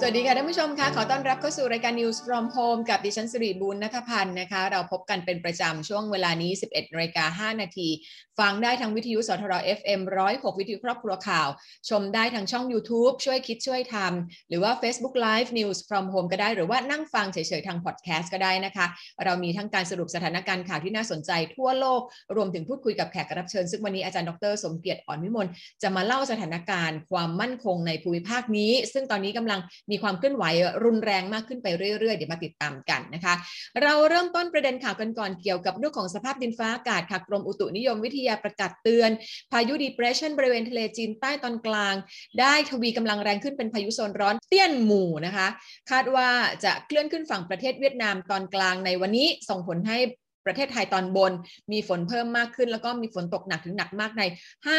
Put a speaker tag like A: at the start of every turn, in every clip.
A: สวัสดีค่ะท่านผู้ชมคะขอต้อนรับเข้าสู่รายการ News from Home กับดิฉันสิริบุญนัทพันธ์นะคะ เราพบกันเป็นประจำช่วงเวลานี้ 11นาฬิกา5นาที ฟังได้ทางวิทยุสทร FM 106 วิทยุครอบครัวข่าว ชมได้ทางช่อง YouTube ช่วยคิดช่วยทำหรือว่า Facebook Live News from Home ก็ได้หรือว่านั่งฟังเฉยๆ ทางพอดแคสต์ก็ได้นะคะ เรามีทั้งการสรุปสถานการณ์ข่าวที่น่าสนใจทั่วโลก รวมถึงพูดคุยกับแขกรับเชิญ ซึ่งวันนี้อาจารย์ดร สมเกียรติอ่อนวิมลจะมาเล่าสถานการณ์ความมั่นคงในภูมิภาคนี้ ซึ่งตอนนี้กำลังมีความเคลื่อนไหวรุนแรงมากขึ้นไปเรื่อยๆ เดี๋ยวมาติดตามกันนะคะ เราเริ่มต้นประเด็นข่าวกันก่อนเกี่ยวกับเรื่องของสภาพดินฟ้าอากาศค่ะกรมอุตุนิยมวิทยาประกาศเตือน พายุดีเพรสชันบริเวณทะเลจีนใต้ตอนกลาง ได้ทวีกำลังแรงขึ้นเป็นพายุโซนร้อนเตี้ยนหมู่นะคะ คาดว่าจะเคลื่อนขึ้นฝั่งประเทศเวียดนามตอนกลางในวันนี้ส่งผลให้ ประเทศไทยตอนบน มีฝนเพิ่มมากขึ้น แล้วก็มีฝนตกหนักถึงหนักมากใน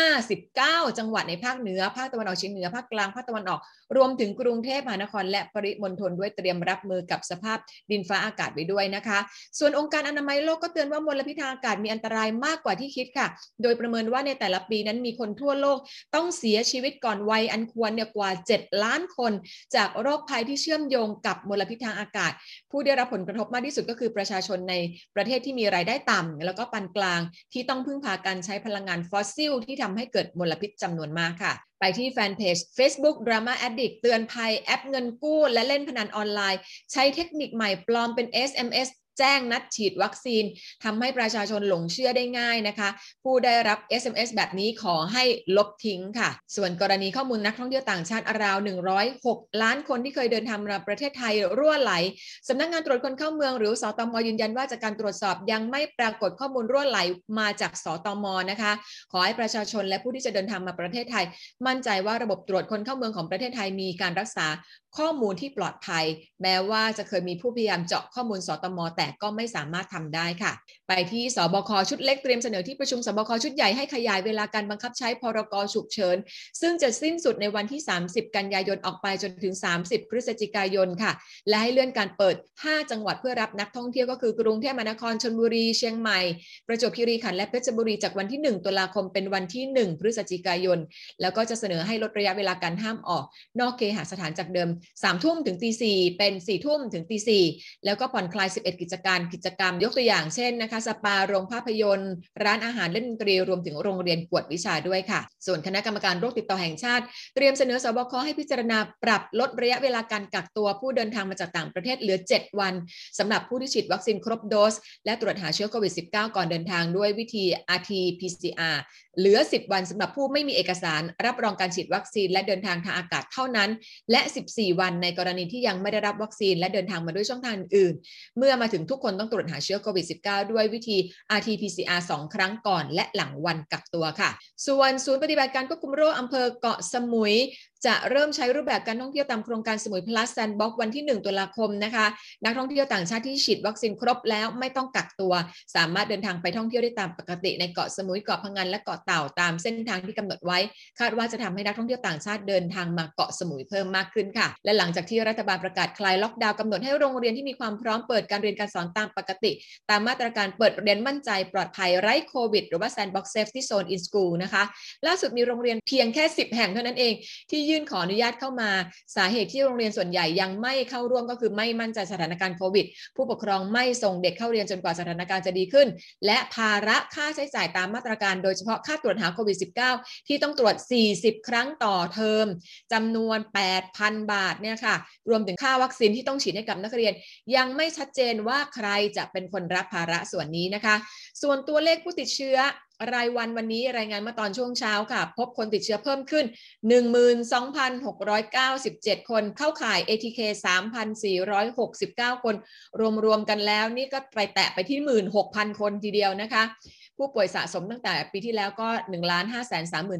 A: 59 จังหวัดในภาคเหนือ ภาคตะวันออกเฉียงเหนือ ภาคกลาง ภาคตะวันออก รวมถึงกรุงเทพมหานคร และปริมณฑลด้วยเตรียมรับมือกับสภาพดินฟ้าอากาศไว้ด้วยนะคะ ส่วนองค์การอนามัยโลกก็เตือนว่ามลพิษทางอากาศมีอันตรายมากกว่าที่คิดค่ะ โดยประเมินว่าในแต่ละปีนั้นมีคนทั่วโลกต้องเสียชีวิตก่อนวัยอันควรเนี่ยกว่า 7 ล้านคน จากโรคภัยที่เชื่อมโยงกับมลพิษทางอากาศ ผู้ได้รับผลกระทบมากที่สุดก็คือประชาชนในประเทศที่มีรายได้ต่ำแล้วก็ปานกลางที่ต้องพึ่งพาการใช้พลังงานฟอสซิล ที่ทำให้เกิดมลพิษจำนวนมากค่ะ ไปที่แฟนเพจ Facebook Drama Addict เตือนภัยแอปเงินกู้ และเล่นพนันออนไลน์ ใช้เทคนิคใหม่ปลอมเป็น SMS แจ้งนัดฉีดวัคซีนทำให้ประชาชนหลงเชื่อได้ง่ายนะคะ ผู้ได้รับ SMS แบบนี้ขอให้ลบทิ้งค่ะ ส่วนกรณีข้อมูลนักท่องเที่ยวต่างชาติราว 106 ล้านคนที่เคยเดินทางมาประเทศไทยรั่วไหลสำนักงงานตรวจคนเข้าเมืองหรือสตมยืนยันว่าจากการตรวจสอบยังไม่ปรากฏข้อมูลรั่วไหลมาจากสตมนะคะ ขอให้ประชาชนและผู้ที่จะเดินทางมาประเทศไทย มั่นใจว่าระบบตรวจคนเข้าเมืองของประเทศไทยมีการรักษาข้อมูลที่ปลอดภัย แม้ว่าจะเคยมีผู้พยายามเจาะข้อมูลสตมแต่ก็ไม่สามารถทำได้ค่ะ ไปที่สบคชุดเล็กเตรียมเสนอที่ประชุมสบคชุดใหญ่ให้ขยายเวลาการบังคับใช้พรกฉุกเฉิน ซึ่งจะสิ้นสุดในวันที่ 30 กันยายนออกไปจนถึง 30 พฤศจิกายนค่ะ และให้เลื่อนการเปิด 5 จังหวัดเพื่อรับนักท่องเที่ยวก็คือกรุงเทพมหานครชลบุรีเชียงใหม่ ประจวบคีรีขันธ์และเพชรบุรีจากวันที่ 1 ตุลาคมเป็นวันที่ 1 พฤศจิกายน แล้วก็จะเสนอให้ลดระยะเวลาการห้ามออก นอกเคหสถานจากเดิม3ทุ่มถึงตีสี่เป็น4ี่ทุ่มถึงตีสี่แล้วก็ผ่อนคลาย 11 กิจการกิจกรรมยกตัวอย่างเช่นนะคะสปาโรงภาพยนตร์ ร้านอาหารเล่นดนตรีรวมถึงโรงเรียนกวดวิชาด้วยค่ะ ส่วนคณะกรรมการโรคติดต่อแห่งชาติ เตรียมเสนอสบคให้พิจารณาปรับลดระยะเวลาการกักตัวผู้เดินทางมาจากต่างประเทศเหลือ 7 วันสำหรับผู้ที่ฉีดวัคซีนครบโดส และตรวจหาเชื้อโควิด -19 ก่อนเดินทางด้วยวิธี RT-PCR เหลือ 10 วันสำหรับผู้ไม่มีเอกสารรับรองการฉีดวัคซีนและเดินทางทางอากาศเท่านั้น และ 14 วันในกรณีที่ยังไม่ได้รับวัคซีนและเดินทางมาด้วยช่องทางอื่น เมื่อมาถึงทุกคนต้องตรวจหาเชื้อโควิด -19 ด้วยวิธี RT-PCR 2 ครั้งก่อน และหลังวันกักตัวค่ะ ส่วนศูนย์ปฏิบัติการควบคุมโรคอำเภอเกาะสมุยจะเริ่มใช้รูปแบบการท่องเที่ยวตามโครงการสมุยพลัสแซนบ็อกวันที่ 1 ตุลาคมนะคะ นักท่องเที่ยวต่างชาติที่ฉีดวัคซีนครบแล้วไม่ต้องกักตัว สามารถเดินทางไปท่องเที่ยวได้ตามปกติในเกาะสมุยเกาะพังงานและเกาะเต่าตามเส้นทางที่กำหนดไว้ คาดว่าจะทำให้นักท่องเที่ยวต่างชาติเดินทางมาเกาะสมุยเพิ่มมากขึ้นค่ะ และหลังจากที่รัฐบาลประกาศคลายล็อกดาวน์กำหนดให้โรงเรียนที่มีความพร้อมเปิดการเรียนการสอนตามปกติ ตามมาตรการเปิดเรียนมั่นใจปลอดภัยไร้โควิดหรือว่า Sandbox Safety Zone in School นะคะล่าสุดมีโรงเรียนเพียงแค่ 10 แห่งเท่านั้นเองที่ยื่นขออนุญาตเข้ามา สาเหตุที่โรงเรียนส่วนใหญ่ยังไม่เข้าร่วมก็คือไม่มั่นใจสถานการณ์โควิด ผู้ปกครองไม่ส่งเด็กเข้าเรียนจนกว่าสถานการณ์จะดีขึ้น และภาระค่าใช้จ่ายตามมาตรการ โดยเฉพาะค่าตรวจหาโควิด -19 ที่ต้องตรวจ 40 ครั้งต่อเทอมจำนวน 8,000 บาทเนี่ยค่ะ รวมถึงค่าวัคซีนที่ต้องฉีดให้กับนักเรียน ยังไม่ชัดเจนว่าใครจะเป็นคนรับภาระส่วนนี้นะคะ ส่วนตัวเลขผู้ติดเชื้อ รายวันวันนี้รายงานมาตอนช่วงเช้าค่ะ พบคนติดเชื้อเพิ่มขึ้น 12,697 คนเข้าข่าย ATK 3,469 คน รวมๆกันแล้วนี่ก็ไปแตะไปที่ 16,000 คนทีเดียวนะคะ ผู้ป่วยสะสมตั้งแต่ปีที่แล้วก็1 5 3 7 3 1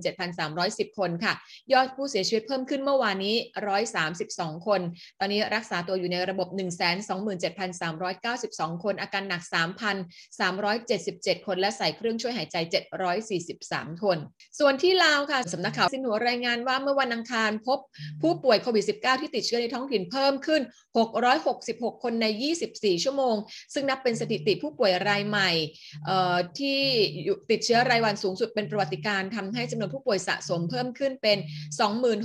A: 0 คนค่ะ ยอดผู้เสียชีวิตเพิ่มขึ้นเมื่อวานนี้ 132 คน ตอนนี้รักษาตัวอยู่ในระบบ 127,392 คน อาการหนัก 3,377 คน และใส่เครื่องช่วยหายใจ 743 คน ส่วนที่ลาวค่ะสำนักข่าวสินหัวรายงานว่าเมื่อวันอังคารพบผู้ป่วยโควิด -19 ที่ติดเชื้อในท้องถิ่นเพิ่มขึ้น 666 คนใน 24 ชั่วโมง ซึ่งนับเป็นสถิติผู้ป่วยรายใหม่ที่ติดเชื้อรายวันสูงสุดเป็นประวัติการทำให้จำนวนผู้ป่วยสะสมเพิ่มขึ้นเป็น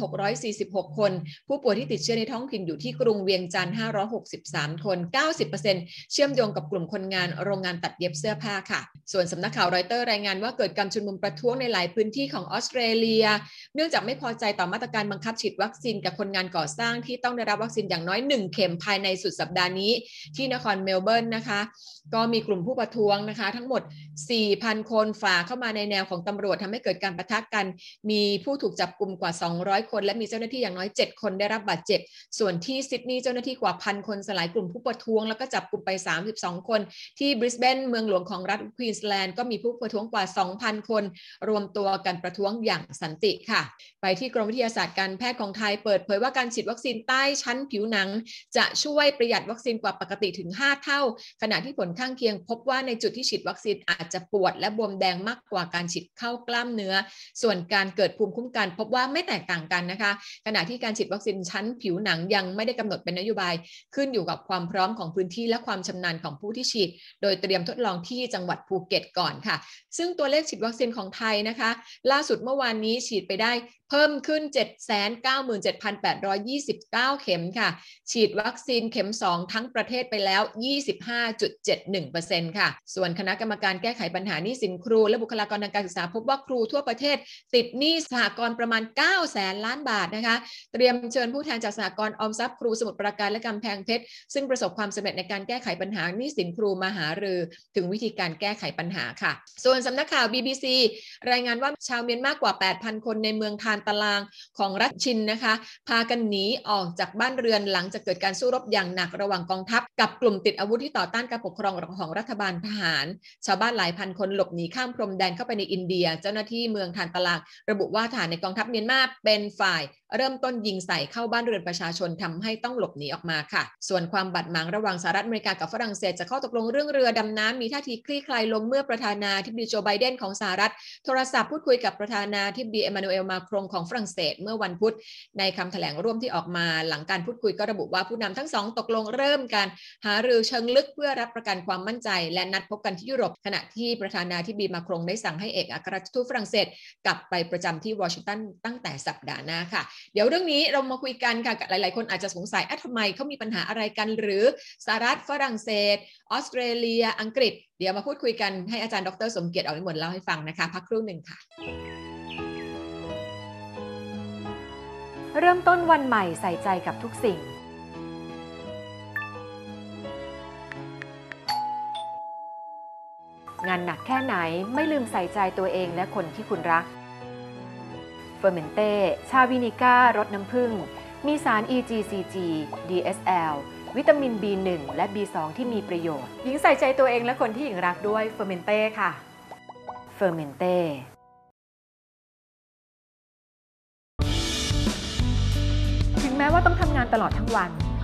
A: 2646 คน ผู้ป่วยที่ติดเชื้อในท้องถิ่นอยู่ที่กรุงเวียงจันทร์563 คน 90%เชื่อมโยงกับกลุ่มคนงานโรงงานตัดเย็บเสื้อผ้าค่ะ ส่วนสำนักข่าวรอยเตอร์รายงานว่าเกิดการชุมนุมประท้วงในหลายพื้นที่ของออสเตรเลีย เนื่องจากไม่พอใจต่อมาตรการบังคับฉีดวัคซีนกับคนงานก่อสร้างที่ต้องได้รับวัคซีนอย่างน้อย 1 เข็มภายในสุดสัปดาห์นี้ ที่นครเมลเบิร์นนะคะ ก็มีกลุ่มผู้ประท้วงนะคะ ทั้งหมด4,000 คนฝ่าเข้ามาในแนวของตำรวจทำให้เกิดการประทะกกัน มีผู้ถูกจับกลุ่มกว่า 200 คน และมีเจ้าหน้าที่อย่างน้อย 7 คนได้รับบาดเจ็บ ส่วนที่ซิดนีย์เจ้าหน้าที่กว่าพันคนสลายกลุ่มผู้ประท้วง แล้วก็จับกลุ่มไป 32 คน ที่บริสเบนเมืองหลวงของรัฐควีนสแลนด์ก็มีผู้ประท้วงกว่า 2,000 คน รวมตัวกันประท้วงอย่างสันติค่ะ ไปที่กรมวิทยาศาสตร์การแพทย์ของไทยเปิดเผยว่าการฉีดวัคซีนใต้ชั้นผิวหนัง จะช่วยประหยัดวัคซีนกว่าปกติถึง 5 เท่า ขณะที่ผลข้างเคียง พบว่าในจุดที่ฉีดวัคซีนอาจจะปวดและบวมแดงมากกว่าการฉีดเข้ากล้ามเนื้อ ส่วนการเกิดภูมิคุ้มกัน พบว่าไม่แตกต่างกันนะคะ ขณะที่การฉีดวัคซีนชั้นผิวหนังยังไม่ได้กำหนดเป็นนโยบาย ขึ้นอยู่กับความพร้อมของพื้นที่และความชำนาญของผู้ที่ฉีด โดยเตรียมทดลองที่จังหวัดภูเก็ตก่อนค่ะ ซึ่งตัวเลขฉีดวัคซีนของไทยนะคะ ล่าสุดเมื่อวานนี้ฉีดไปได้เพิ่มขึ้น 797,829 เข็มค่ะ ฉีดวัคซีนเข็ม 2 ทั้งประเทศไปแล้ว 25.71%ค่ะ ส่วนคณะกรรมการแก้ไขปัญหาหนี้สินครู และบุคลากรทางการศึกษา พบว่าครูทั่วประเทศ ติดหนี้สหกรณ์ประมาณ9แสนล้านบาทนะคะ เตรียมเชิญผู้แทนจากสหกรณ์ออมทรัพย์ครูสมุทรปราการและกำแพงเพชรซึ่งประสบความสำเร็จในการแก้ไขปัญหาหนี้สินครูมาหารือ ถึงวิธีการแก้ไขปัญหาค่ะ ส่วนสำนักข่าว BBC รายงานว่าชาวเมียนมากกว่า 8,000 คนในเมืองทานตารางของรัฐชินนะคะ พากันหนีออกจากบ้านเรือนหลังจากเกิดการสู้รบอย่างหนักระหว่างกองทัพ กับกลุ่มติดอาวุธที่ต่อต้านการปกครองของรัฐบาลทหาร ชาวบ้านหลายพันคนคนหลบหนีข้ามพรมแดนเข้าไปในอินเดีย เจ้าหน้าที่เมืองทานตารางระบุว่าทหารในกองทัพเมียนมาเป็นฝ่าย เริ่มต้นยิงใส่เข้าบ้านเรือนประชาชนทำให้ต้องหลบหนีออกมาค่ะ ส่วนความบาดหมางระหว่างสหรัฐอเมริกากับฝรั่งเศสจะเข้าตกลงเรื่องเรือดำน้ำมีท่าทีคลี่คลายลงเมื่อประธานาธิบดีโจไบเดนของสหรัฐ โทรศัพท์พูดคุยกับประธานาธิบดีเอมานูเอลมาครงของฝรั่งเศสเมื่อวันพุธ ในคำแถลงร่วมที่ออกมาหลังการพูดคุยก็ระบุว่าผู้นำทั้งสองตกลงเริ่มการหารือเชิงลึกเพื่อรับประกันความมั่นใจ และนัดพบกันที่ยุโรปขณะที่ประธานาธิบดีมาครงได้สั่งให้เอกอัครราชทูตฝรั่งเศส กลับไปประจำที่วอชิงตันตั้งแต่สัปดาห์หน้าค่ะ เดี๋ยวเรื่องนี้เรามาคุยกันค่ะ หลาย ๆ คนอาจจะสงสัยอะทำไมเขามีปัญหาอะไรกัน หรือสหรัฐฝรั่งเศส ออสเตรเลีย อังกฤษ เดี๋ยวมาพูดคุยกันให้อาจารย์ดรสมเกียรติออกนิมนต์เล่าให้ฟังนะคะ พักครู่หนึ่งค่ะ
B: เริ่มต้นวันใหม่ใส่ใจกับทุกสิ่ง งานหนักแค่ไหนไม่ลืมใส่ใจตัวเองและคนที่คุณรักเฟอร์เมนเต้ชาวินิก้ารสน้ำผึ้งมีสาร EGCG DSL วิตามิน B1 และ B2 ที่มีประโยชน์ หญิงใส่ใจตัวเองและคนที่หญิงรักด้วยเฟอร์เมนเต้ค่ะเฟอร์เมนเต้ถึงแม้ว่าต้องทำงานตลอดทั้งวัน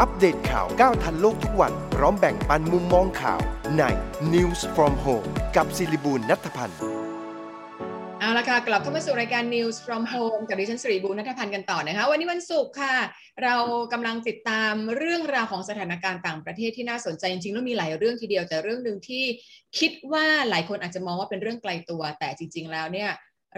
C: อัปเดตข่าวก้าวทันโลกทุกวัน พร้อมแบ่งปันมุมมองข่าวใน News from Home กับศิริบูลนัทพันธ์
A: เอาละค่ะกลับเข้ามาสู่รายการ News from Home กับดิฉันสิริบูรณัฐพันธ์กันต่อนะคะ วันนี้วันศุกร์ค่ะ เรากำลังติดตามเรื่องราวของสถานการณ์ต่างประเทศที่น่าสนใจ จริงๆแล้วมีหลายเรื่องทีเดียวแต่เรื่องหนึ่งที่คิดว่าหลายคนอาจจะมองว่าเป็นเรื่องไกลตัว แต่จริง ๆ แล้วเนี่ย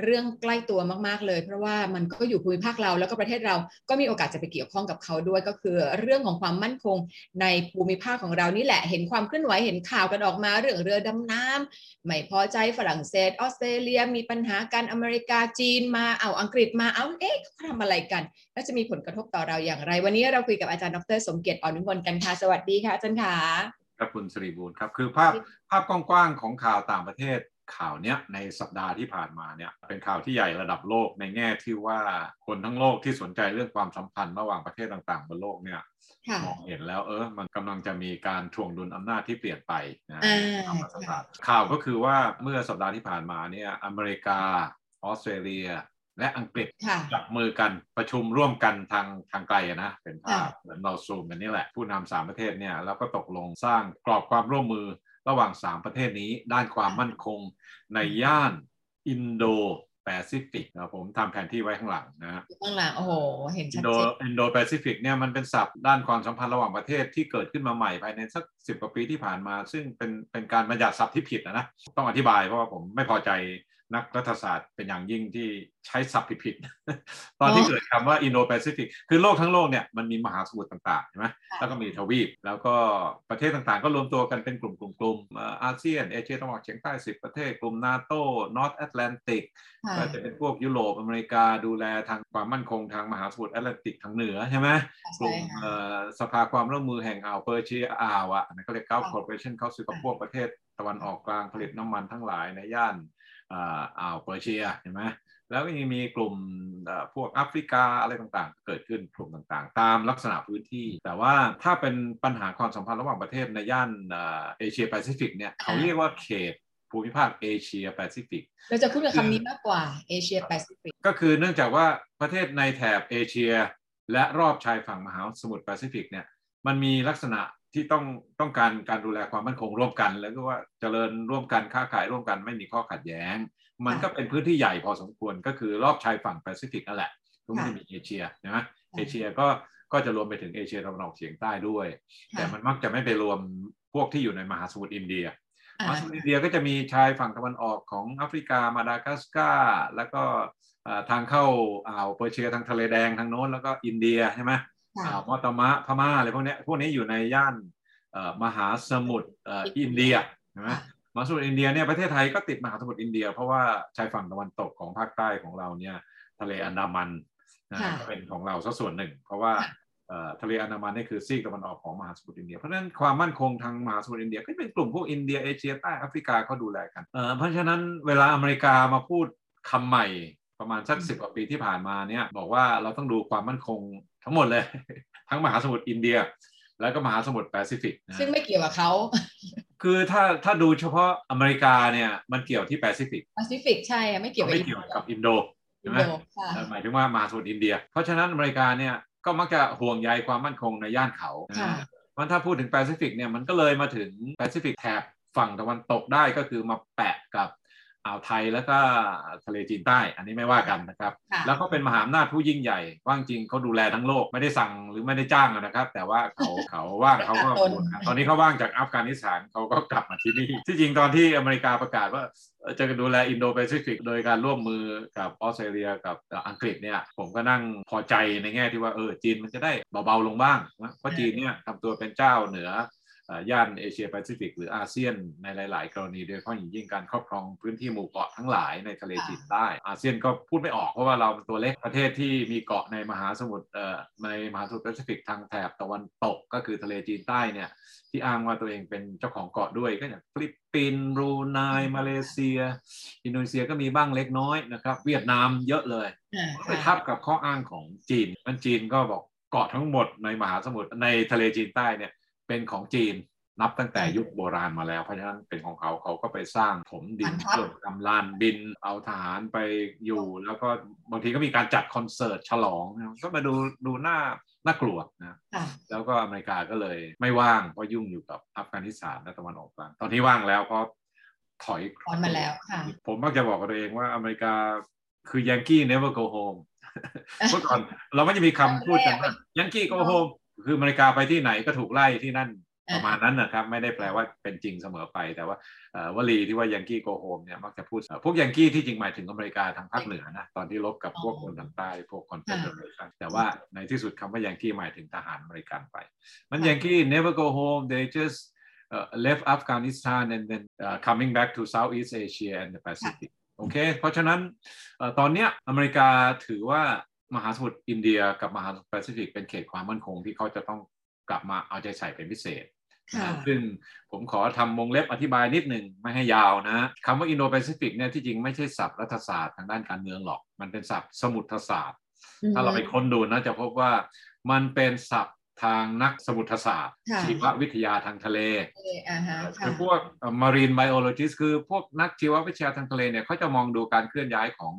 A: เรื่องใกล้ตัวมากๆเลย เพราะว่ามันก็อยู่ภูมิภาคเราแล้วก็ประเทศเราก็มีโอกาสจะไปเกี่ยวข้องกับเขาด้วย ก็คือเรื่องของความมั่นคงในภูมิภาคของเรานี่แหละเห็นความเคลื่อนไหวเห็นข่าวกันออกมาเรื่องเรือดำน้ำไม่พอใจฝรั่งเศสออสเตรเลีย มีปัญหาการอเมริกาจีนมาเอาอังกฤษมาเอาเอ๊ะเขาทำอะไรกัน แล้วจะมีผลกระทบต่อเราอย่างไร วันนี้เราคุยกับอาจารย์ดรสมเกียรติอ่อนวิมลกันค่ะสวัสดีค่ะอาจารย์ค่ะ
D: ครับคุณสริบูรณ์ครับคือภาพภาพกว้างๆของข่าวต่างประเทศ ข่าวเนี้ยในสัปดาห์ที่ผ่านมาเนี่ยเป็นข่าวที่ใหญ่ระดับโลกในแง่ที่ว่าคนทั้งโลกที่สนใจเรื่องความสัมพันธ์ระหว่างประเทศต่างๆ บนโลกเนี่ย
A: ค่ะ
D: มองเห็นแล้วเออมันกำลังจะมีการทวงดุลอำนาจที่เปลี่ยนไปนะ
A: อ่า
D: ธรรมศาสตร์ข่าวก็คือว่าเมื่อสัปดาห์ที่ผ่านมาเนี่ยอเมริกาออสเตรเลียและอังกฤษ
A: ค่ะ
D: จับมือกันประชุมร่วมกันทางทางไกลอะนะเป็นภาพ
A: ค่ะ
D: เหมือนเราซูมกันนี่แหละ ผู้นำสามประเทศเนี่ยแล้วก็ตกลงสร้างกรอบความร่วมมือ ระหว่างสามประเทศนี้ด้านความมั่นคงในย่านอินโดแปซิฟิกนะผมทำแผนที่ไว้ข้างหลังนะ
A: ข้างหลังโอ้โหเห็น
D: อิ
A: ชั
D: น
A: ด
D: โด
A: เจน
D: อินโดแปซิฟิกเนี่ยมันเป็นศัพท์ด้านความสัมพันธ์ระหว่างประเทศที่เกิดขึ้นมาใหม่ภายในสักสิบกว่าปีที่ผ่านมา ซึ่งเป็นเป็นการบัญญัติศัพท์ที่ผิดนะนะต้องอธิบายเพราะว่าผมไม่พอใจ นักรัฐศาสตร์เป็นอย่างยิ่งที่ใช้ศัพท์ผิดๆตอนที่เกิดคำว่าอินโดแปซิฟิกคือโลกทั้งโลกเนี่ยมันมีมหาสมุทรต่างๆใช่ไหมแล้วก็มีทวีป แล้วก็ประเทศต่างๆ ก็รวมตัวกันเป็นกลุ่มๆกลุ่มๆเอ่ออาเซียน เอเชียตะวันออกเฉียงใต้สิบประเทศ กลุ่มนาโต North Atlantic
A: ค่ะ
D: ก็จะเป็นพวกยุโรปอเมริกาดูแลทางความมั่นคงทางมหาสมุทรแอตแลนติกทางเหนือใช่ไหมกลุ่ม
A: ใช่ค่ะ
D: เอ่อสภาความร่วมมือแห่งอ่าวเปอร์เชียอ่าวอะอันนั้นก็เรียก Gulf
A: ค่ะ
D: Cooperation Council กับพวกประเทศตะวันออกกลางผลิตน้ำมันทั้งหลายในย่าน อ่าอ่าวเปอร์เชียเห็นไหมแล้วก็ยังมีกลุ่มเอ่อพวกแอฟริกาอะไรต่างๆ เกิดขึ้นกลุ่มต่างๆ ตามลักษณะพื้นที่ แต่ว่าถ้าเป็นปัญหาความสัมพันธ์ระหว่างประเทศในย่านเอ่อเอเชียแปซิฟิกเนี่ยเขาเรียกว่าเขตภูมิภาคเอเชียแปซิฟิก
A: เราจะพูดกับคำนี้มากกว่าเอเชียแปซิฟิก
D: ก็คือเนื่องจากว่าประเทศในแถบเอเชีย และรอบชายฝั่งมหาสมุทรแปซิฟิกเนี่ยมันมีลักษณะ ที่ต้องต้องการการดูแลความมั่นคงร่วมกัน แล้วก็ว่าเจริญร่วมกันค้าขายร่วมกันไม่มีข้อขัดแย้ง มันก็เป็นพื้นที่ใหญ่พอสมควรก็คือรอบชายฝั่งแปซิฟิกนั่นแหละก็ไม่ได้มีเอเชียนะเอเชียก็ก็จะรวมไปถึงเอเชียตะวันออกเฉียงใต้ด้วย แต่มันมักจะไม่ไปรวมพวกที่อยู่ในมหาสมุทรอินเดีย
A: อ่า
D: ออสเตรเลียก็จะมีชายฝั่งตะวันออกของแอฟริกามาดากัสการ์แล้วก็เอ่อทางเข้าอ่าวเปอร์เชียทางทะเลแดงทางโน้นแล้วก็อินเดียใช่ไหม
A: ค่ะ
D: อ่าว เมาะตะมะพม่าอะไรพวกเนี้ยพวกนี้อยู่ในย่านเอ่อมหาสมุทรเอ่ออินเดียใช่ไหมมหาสมุทรอินเดียเนี่ยประเทศไทยก็ติดมหาสมุทรอินเดีย เพราะว่าชายฝั่งตะวันตกของภาคใต้ของเราเนี่ยทะเลอันดามันนะ
A: ค่ะ
D: ก็เป็นของเราซะส่วนหนึ่ง เพราะว่าเอ่อทะเลอันดามันนี่คือซีกตะวันออกของมหาสมุทรอินเดีย เพราะฉะนั้นความมั่นคงทางมหาสมุทรอินเดียก็เป็นกลุ่มพวกอินเดียเอเชียใต้แอฟริกาเขาดูแลกันเอ่อเพราะฉะนั้นเวลาอเมริกามาพูดคำใหม่ประมาณสักสิบกว่าปีที่ผ่านมาเนี่ยบอกว่าเราต้องดูความมั่นคง ทั้งหมดเลย ทั้งมหาสมุทรอินเดีย แล้วก็มหาสมุทรแปซิฟิกนะ
A: ซึ่งไม่เกี่ยวกับเขา
D: คือถ้าถ้าดูเฉพาะอเมริกาเนี่ยมันเกี่ยวที่แปซิฟิก
A: แปซิฟิกใช่อะไม่เกี่ยวกับ
D: ไม่เกี่ยวกับอินโด
A: อิ
D: ใช่
A: น
D: ไหม
A: โดค่ะ
D: เอ่อหมายถึงว่ามหาสมุทรอินเดีย เพราะฉะนั้นอเมริกาเนี่ยก็มักจะห่วงใยความมั่นคงในย่านเขา
A: ค่ะ
D: มันถ้าพูดถึงแปซิฟิกเนี่ยมันก็เลยมาถึงแปซิฟิกแถบฝั่งตะวันตกได้ก็คือมาแปะกับ อ่าวไทยแล้วก็ทะเลจีนใต้ อันนี้ไม่ว่ากันนะครับ
A: ค่ะ
D: แล้วก็เป็นมหาอำนาจผู้ยิ่งใหญ่ว่างจริงเขาดูแลทั้งโลกไม่ได้สั่งหรือไม่ได้จ้างอะนะครับ แต่ว่าเขาเขาว่างเขาก็
A: ประกาศตน
D: ตอนนี้เขาว่างจากอัฟกานิสถานเขาก็กลับมาที่นี่ที่จริงตอนที่อเมริกาประกาศว่าเอ่อจะดูแลอินโดแปซิฟิกโดยการร่วมมือกับออสเตรเลียกับอังกฤษเนี่ยผมก็นั่งพอใจในแง่ที่ว่าเออจีนมันจะได้เบาๆลงบ้างนะเพราะจีนเนี่ยทำตัวเป็นเจ้าเหนือเอ่อ ย่านเอเชียแปซิฟิกหรืออาเซียนในหลาย ๆ กรณีโดยเฉพาะอย่างยิ่งการครอบครองพื้นที่หมู่เกาะทั้งหลายในทะเลจีนใต้อาเซียนก็พูดไม่ออกเพราะว่าเราเป็นตัวเล็กประเทศที่มีเกาะในมหาสมุทรเอ่อในมหาสมุทรแปซิฟิกทางแถบตะวันตกก็คือทะเลจีนใต้เนี่ยที่อ้างว่าตัวเองเป็นเจ้าของเกาะด้วยก็อย่างฟิลิปปินส์บรูไนมาเลเซีย อินโดนีเซียก็มีบ้างเล็กน้อยนะครับ เวียดนามเยอะเลย
A: อ่า
D: ไปทับกับข้ออ้างของจีนมันจีนก็บอกเกาะทั้งหมดในมหาสมุทรในทะเลจีนใต้เนี่ย เป็นของจีนนับตั้งแต่ยุคโบราณมาแล้ว เพราะฉะนั้นเป็นของเขาเขาก็ไปสร้างถมดิน
A: ฐานทัพ
D: เพิ่มทำลานบินเอาทหารไปอยู่ แล้วก็บางทีก็มีการจัดคอนเสิร์ตฉลองนะก็มาดูดูหน้าน่ากลัวนะ
A: ค่ะ
D: แล้วก็อเมริกาก็เลยไม่ว่างเพราะยุ่งอยู่กับอัฟกานิสถานและตะวันออกกลางตอนนี้ว่างแล้วเพราะถอย
A: ถอนมาแล้วค่ะ
D: ผมมักจะบอกกับตัวเองว่าอเมริกาคือยังกี้ never go home เมื่อก่อนเราไม่จะมีคำพูดกันว่ายังกี้ go home คืออเมริกาไปที่ไหนก็ถูกไล่ที่นั่นประมาณนั้นนะครับ ไม่ได้แปลว่าเป็นจริงเสมอไปแต่ว่าวลีที่ว่า Yankee go home เนี่ยมักจะพูดพวกยังกี้ที่จริงหมายถึงอเมริกาทางภาคเหนือนะตอนที่รบกับพวกคนทางใต้พวก Confederation แต่ว่าในที่สุดคำว่ายังกี้หมายถึงทหารอเมริกันไป มัน Yankee never go home they just uh, left Afghanistan and then uh, coming back to Southeast Asia and the Pacific โอเค เพราะฉะนั้นตอนนี้อเมริกาถือว่า มหาสมุทรอินเดียกับมหาสมุทรแปซิฟิกเป็นเขตความมั่นคงที่เขาจะต้องกลับมาเอาใจใส่เป็นพิเศษซึ่งผมขอทำวงเล็บอธิบายนิดหนึ่งไม่ให้ยาวนะคำว่าอินโดแปซิฟิกเนี่ยที่จริงไม่ใช่ศัพท์รัฐศาสตร์ทางด้านการเมืองหรอก มันเป็นศัพท์สมุทรศาสตร์ ถ้าเราไปค้นดูนะจะพบว่ามันเป็นศัพท์ทางนักสมุทรศาสตร์ ชีววิทยาทางทะเลคือพวก marine biologist คือพวกนักชีววิทยาทางทะเลเนี่ยเขาจะมองดูการเคลื่อนย้ายของ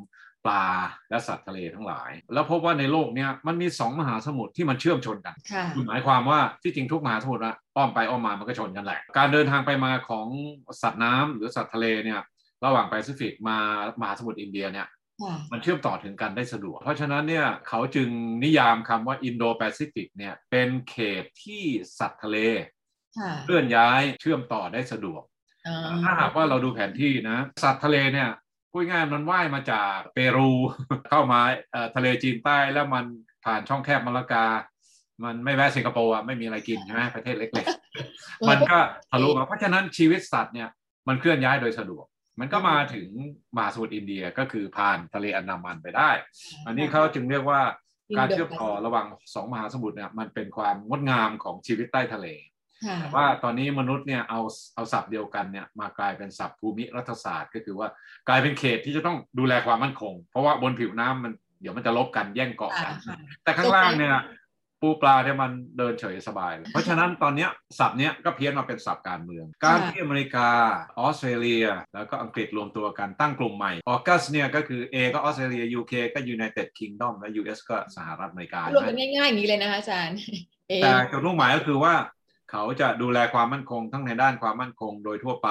D: ปลาและสัตว์ทะเลทั้งหลาย แล้วพบว่าในโลกนี้มันมีสองมหาสมุทรที่มันเชื่อมชนกันคือหมายความว่าที่จริงทุกมหาสมุทรอ้อมไปอ้อมมามันก็ชนกันแหละ การเดินทางไปมาของสัตว์น้ำหรือสัตว์ทะเลเนี่ยระหว่างแปซิฟิกมามหาสมุทรอินเดียเนี่ยมันเชื่อมต่อถึงกันได้สะดวก เพราะฉะนั้นเนี่ยเขาจึงนิยามคำว่าอินโดแปซิฟิกเนี่ยเป็นเขตที่สัตว์ทะเลเคลื่อนย้ายเชื่อมต่อได้สะดวก ถ้าหากว่าเราดูแผนที่นะ สัตว์ทะเลเนี่ย พูดง่ายมันว่ายมาจากเปรูเข้ามาทะเลจีนใต้แล้วมันผ่านช่องแคบมะละกา มันไม่แวะสิงคโปร์อะไม่มีอะไรกินใช่ไหมประเทศเล็กๆ มันก็ทะลุมาเพราะฉะนั้นชีวิตสัตว์เนี่ยมันเคลื่อนย้ายโดยสะดวก มันก็มาถึงมหาสมุทรอินเดียก็คือผ่านทะเลอันดามันไปได้ อันนี้เขาจึงเรียกว่าการเชื่อมต่อระหว่างสองมหาสมุทรเนี่ยมันเป็นความงดงามของชีวิตใต้ทะเล แต่ว่าตอนนี้มนุษย์เนี่ยเอาเอาศัพท์เดียวกันเนี่ยมากลายเป็นศัพท์ภูมิรัฐศาสตร์ก็คือว่ากลายเป็นเขตที่จะต้องดูแลความมั่นคง เพราะว่าบนผิวน้ำมันเดี๋ยวมันจะลบกันแย่งเกาะกัน แต่ข้างล่างเนี่ยปูปลาเนี่ยมันเดินเฉยสบาย เพราะฉะนั้นตอนนี้ศัพท์เนี้ยก็เพี้ยนมาเป็นศัพท์การเมือง การที่อเมริกาออสเตรเลีย แล้วก็อังกฤษรวมตัวกันตั้งกลุ่มใหม่ออกัสเนี่ยก็คือ A ก็ออสเตรเลีย UK ก็ United Kingdom และ US ก็สหรัฐอเมริการ
A: วมกันง่ายๆอย่างนี้เลยนะคะอาจารย์
D: แต่จุดมุ่งหมายก็คือว่า เขาจะดูแลความมั่นคงทั้งในด้านความมั่นคงโดยทั่วไป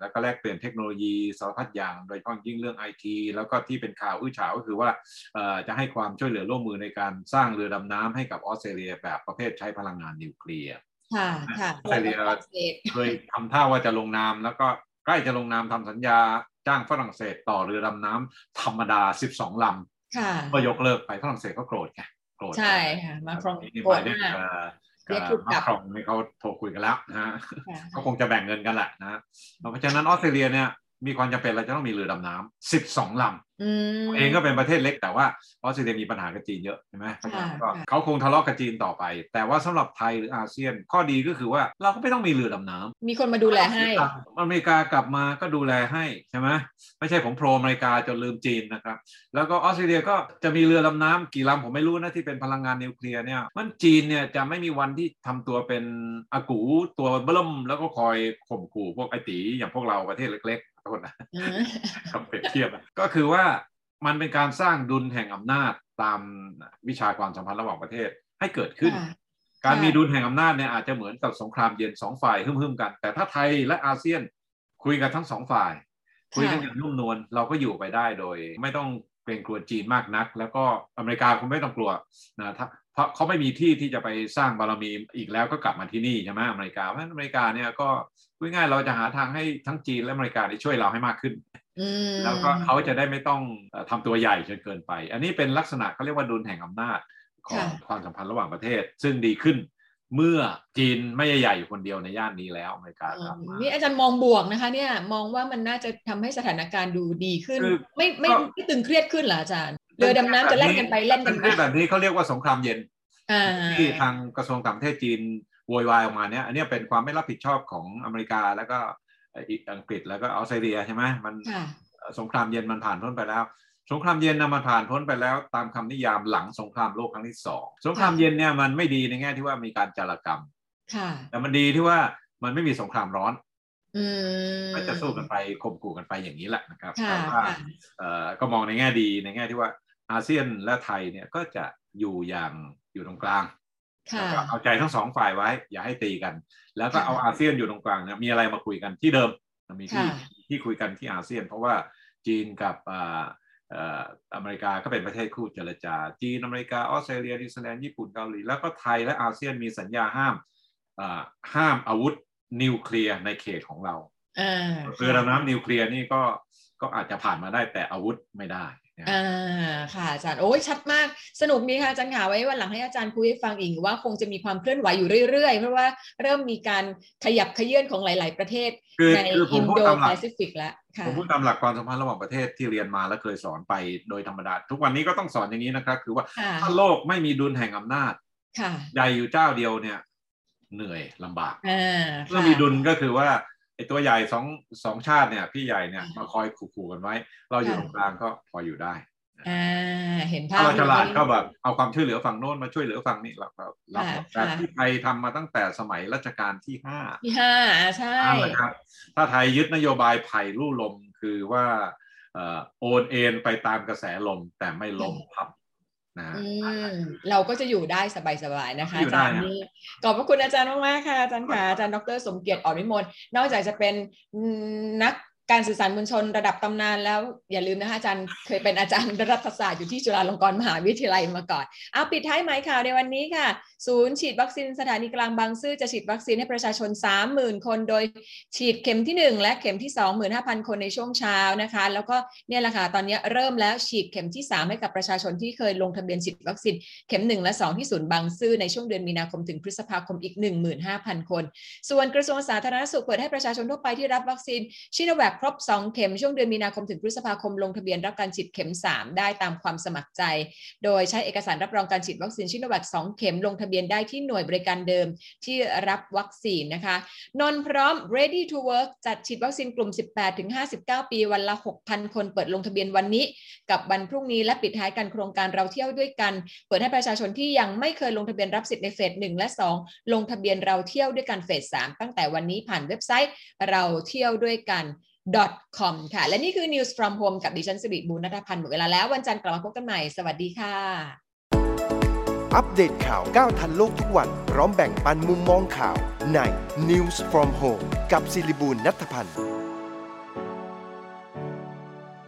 D: แล้วก็แลกเปลี่ยนเทคโนโลยีสารพัดอย่างโดยเฉพาะยิ่งเรื่องไอทีแล้วก็ที่เป็นข่าวอื้อฉาวก็คือว่าจะให้ความช่วยเหลือร่วมมือในการสร้างเรือดำน้ำให้กับออสเตรเลียแบบประเภทใช้พลังงานนิวเคลียร์
A: ค่ะค่ะ
D: ออสเตรเลียเคยทำท่าว่าจะลงนามแล้วก็ใกล้จะลงนามทำสัญญาจ้างฝรั่งเศสต่อเรือดำน้ำธรรมดา 12ลำก็ยกเลิกไปฝรั่งเศสก็โกรธไงโกรธ
A: ใช่ค่ะมาครองโกรธมาก
D: กับมาครองนี่เขาโทรคุยกันแล้วนะฮะก็คงจะแบ่งเงินกันแหละนะเพราะฉะนั้นออสเตรเลียเนี่ยมีความจำเป็นเราจะต้องมีเรือดำน้ำสิบสองลำ เองก็เป็นประเทศเล็กแต่ว่าออสเตรเลียมีปัญหากับจีนเยอะใช่ไหมเขาคงทะเลาะกับจีนต่อไป แต่ว่าสำหรับไทยหรืออาเซียนข้อดีก็คือว่าเราก็ไม่ต้องมีเรือดำน้ำ
A: มีคนมาดูแลให้
D: อเมริกากลับมาก็ดูแลให้ใช่ไหมไม่ใช่ผมโปรอเมริกาจนลืมจีนนะครับแล้วก็ออสเตรเลียก็จะมีเรือดำน้ำกี่ลำผมไม่รู้นะที่เป็นพลังงานนิวเคลียร์เนี่ยมันจีนเนี่ยจะไม่มีวันที่ทำตัวเป็นอากูตัวเบิ่มแล้วก็คอยข่มขู่พวกไอตีอย่างพวกเราประเทศเล็กโทษนะคำเปรียบเทียบก็คือว่า มันเป็นการสร้างดุลแห่งอำนาจตามวิชาความสัมพันธ์ระหว่างประเทศให้เกิดขึ้น การมีดุลแห่งอำนาจเนี่ยอาจจะเหมือนกับสงครามเย็นสองฝ่ายหึ่มๆกัน แต่ถ้าไทยและอาเซียนคุยกันทั้งสองฝ่าย คุยกันอย่างนุ่มนวลเราก็อยู่ไปได้โดย ไม่ต้องเกรงกลัวจีนมากนัก แล้วก็อเมริกาคงไม่ต้องกลัวนะเพราะเขาไม่มีที่ที่จะไปสร้างบารมีอีกแล้วก็กลับมาที่นี่ใช่ไหมอเมริกาเพราะอเมริกาเนี่ยก็พูดง่ายเราจะหาทางให้ทั้งจีนและอเมริกาได้ช่วยเราให้มากขึ้น แล้วก็เขาจะได้ไม่ต้องทำตัวใหญ่จนเกินไป อันนี้เป็นลักษณะเขาเรียกว่าดุลแห่งอำนาจของความสัมพันธ์ระหว่างประเทศ ซึ่งดีขึ้นเมื่อจีนไม่ใหญ่อยู่คนเดียวในย่านนี้แล้วอเมริกาครับ
A: นี่อาจารย์มองบวกนะคะ เนี่ยมองว่ามันน่าจะทำให้สถานการณ์ดูดีขึ้น ไม่ไม่ไม่ตึงเครียดขึ้นเหรออาจารย์เรือดำน้ำจะเล่นกันไปเล่นกัน
D: มาแบบนี้เขาเรียกว่าสงครามเย็นที่ทางกระทรวงต่างประเทศจีนโวยวายออกมาเนี่ยอันนี้เป็นความไม่รับผิดชอบของอเมริกาแล้วก็ อังกฤษแล้วก็ออสเตรเลียใช่ไหมมันสงครามเย็นมันผ่านพ้นไปแล้ว สงครามเย็นนะมันผ่านพ้นไปแล้ว ตามคำนิยามหลังสงครามโลกครั้งที่สองสงครามเย็นเนี่ยมันไม่ดีในแง่ที่ว่ามีการจารกรรมแต่มันดีที่ว่ามันไม่มีสงครามร้อนมันจะสู้กันไปข่มขู่กันไปอย่างนี้แหละนะครับแต่ว่าก็มองในแง่ดีในแง่ที่ว่าอาเซียนและไทยเนี่ยก็จะอยู่อย่างอยู่ตรงกลาง เอาใจทั้งสองฝ่ายไว้ อย่าให้ตีกัน แล้วก็เอาอาเซียนอยู่ตรงกลางนะมีอะไรมาคุยกันที่เดิมมีที่ที่คุยกันที่อาเซียน เพราะว่าจีนกับอเมริกาก็เป็นประเทศคู่เจรจา จีนอเมริกาออสเตรเลียนิวซีแลนด์ญี่ปุ่นเกาหลีแล้วก็ไทยและอาเซียนมีสัญญาห้ามอ่าห้ามอาวุธนิวเคลียร์ในเขตของเรา
A: อ่า
D: เรือดำน้ำนิวเคลียร์นี่ก็ก็อาจจะผ่านมาได้แต่อาวุธไม่ได้นะ
A: อ่าค่ะอาจารย์โอ้ยชัดมากสนุกดีค่ะอาจารย์ค่ะไว้วันหลังให้อาจารย์คุยให้ฟังอีกว่าคงจะมีความเคลื่อนไหวอยู่เรื่อยๆ เพราะว่าเริ่มมีการขยับขยื่นของหลาย ๆ ประเทศ
D: คือ
A: ใน
D: คือผ
A: อิ
D: ม
A: น
D: พูด
A: โด
D: ตามห
A: แป
D: ลัก
A: ซิฟิกแล้วค่ะ
D: ผมพูดตามหลักความสัมพันธ์ระหว่างประเทศที่เรียนมาและเคยสอนไปโดยธรรมดา ทุกวันนี้ก็ต้องสอนอย่างนี้นะครับ คือว่า
A: ค่ะ
D: ถ้าโลกไม่มีดุลแห่งอำนาจ
A: ค่ะ
D: ใหญ่อยู่เจ้าเดียวเนี่ย เหนื่อยลำบาก
A: อ่า
D: เมื่อมีดุลก็คือว่าไอ้ ตัวใหญ่สองสองชาติเนี่ย พี่ใหญ่เนี่ยมาคอยขู่ๆกันไว้ เราอยู่ตรงกลางก็พออยู่ได้
A: อ่าเห็นภา
D: ถ้า
A: พ
D: เราฉลาด
A: เลย
D: ก็แบบเอาความช่วยเหลือฝั่งโน้นมาช่วยเหลือฝั่งนี้เราก็รับ
A: ค่ะ
D: แต่
A: ค่ะ
D: ที่ไทยทำมาตั้งแต่สมัยรัชกาลที่ห้า
A: ที่ห้าอ่าใช่
D: นั่นแหละครับถ้าไทยยึดนโยบายไผ่ลู่ลมคือว่าเอ่อโอนเอ็นไปตามกระแสลมแต่ไม่ลมพับ นะฮะ
A: อืมเราก็จะอยู่ได้สบายๆนะคะ
D: อยู่
A: อา
D: ได้
A: จารย์
D: ฮะ
A: นี่ขอบพระคุณอาจารย์มากๆค่ะอาจารย์ค่ะอาจารย์ดรสมเกียรติอ่อนวิมลนอกจากจะเป็นนัก การสื่อสารมวลชนระดับตำนานแล้วอย่าลืมนะคะอาจารย์เคยเป็นอาจารย์รัฐศาสตร์อยู่ที่จุฬาลงกรณ์มหาวิทยาลัยมาก่อนเอาปิดท้ายหมายข่าวในวันนี้ค่ะ ศูนย์ฉีดวัคซีนสถานีกลางบางซื่อจะฉีดวัคซีนให้ประชาชน 30,000 คนโดยฉีดเข็มที่ 1 และเข็มที่ 25,000 คนในช่วงเช้านะคะ แล้วก็เนี่ยแหละค่ะตอนนี้เริ่มแล้วฉีดเข็มที่ 3 ให้กับประชาชนที่เคยลงทะเบียนฉีดวัคซีนเข็ม 1 และ 2 ที่ศูนย์บางซื่อในช่วงเดือนมีนาคมถึงพฤษภาคมอีก 15,000 คน ส่วนกระทรวงสาธารณสุขเปิดให้ประชาชนทั่วไปที่รับวัคซีนชิโนแวคครบ 2 เข็มช่วงเดือนมีนาคมถึงพฤษภาคมลงทะเบียนรับการฉีดเข็ม 3 ได้ตามความสมัครใจ โดยใช้เอกสารรับรองการฉีดวัคซีนชิโนแวค2เข็มลงทะเบียนได้ที่หน่วยบริการเดิมที่รับวัคซีนนะคะนนพร้อม ready to work จัดฉีดวัคซีนกลุ่ม 18-59 ปีวันละ 6,000 คนเปิดลงทะเบียนวันนี้ กับวันพรุ่งนี้และปิดท้ายกันโครงการเราเที่ยวด้วยกัน เปิดให้ประชาชนที่ยังไม่เคยลงทะเบียนรับสิทธิ์ในเฟส1และ 2 ลงทะเบียนเราเที่ยวด้วยกันเฟส3ตั้งแต่วันนี้ผ่านเว็บไซต์เราเที่ยวด้วยกัน .com ค่ะ และนี่คือ News from Home กับดิฉันสิริบูรณัฐพันธ์หมดเวลาแล้ววันจันทร์กลับมาพบกันใหม่ สวัสดีค่ะ
C: อัปเดตข่าวก้าวทันโลกทุกวัน พร้อมแบ่งปันมุมมองข่าวใน News from Home กับสิริบูลนัทพันธ์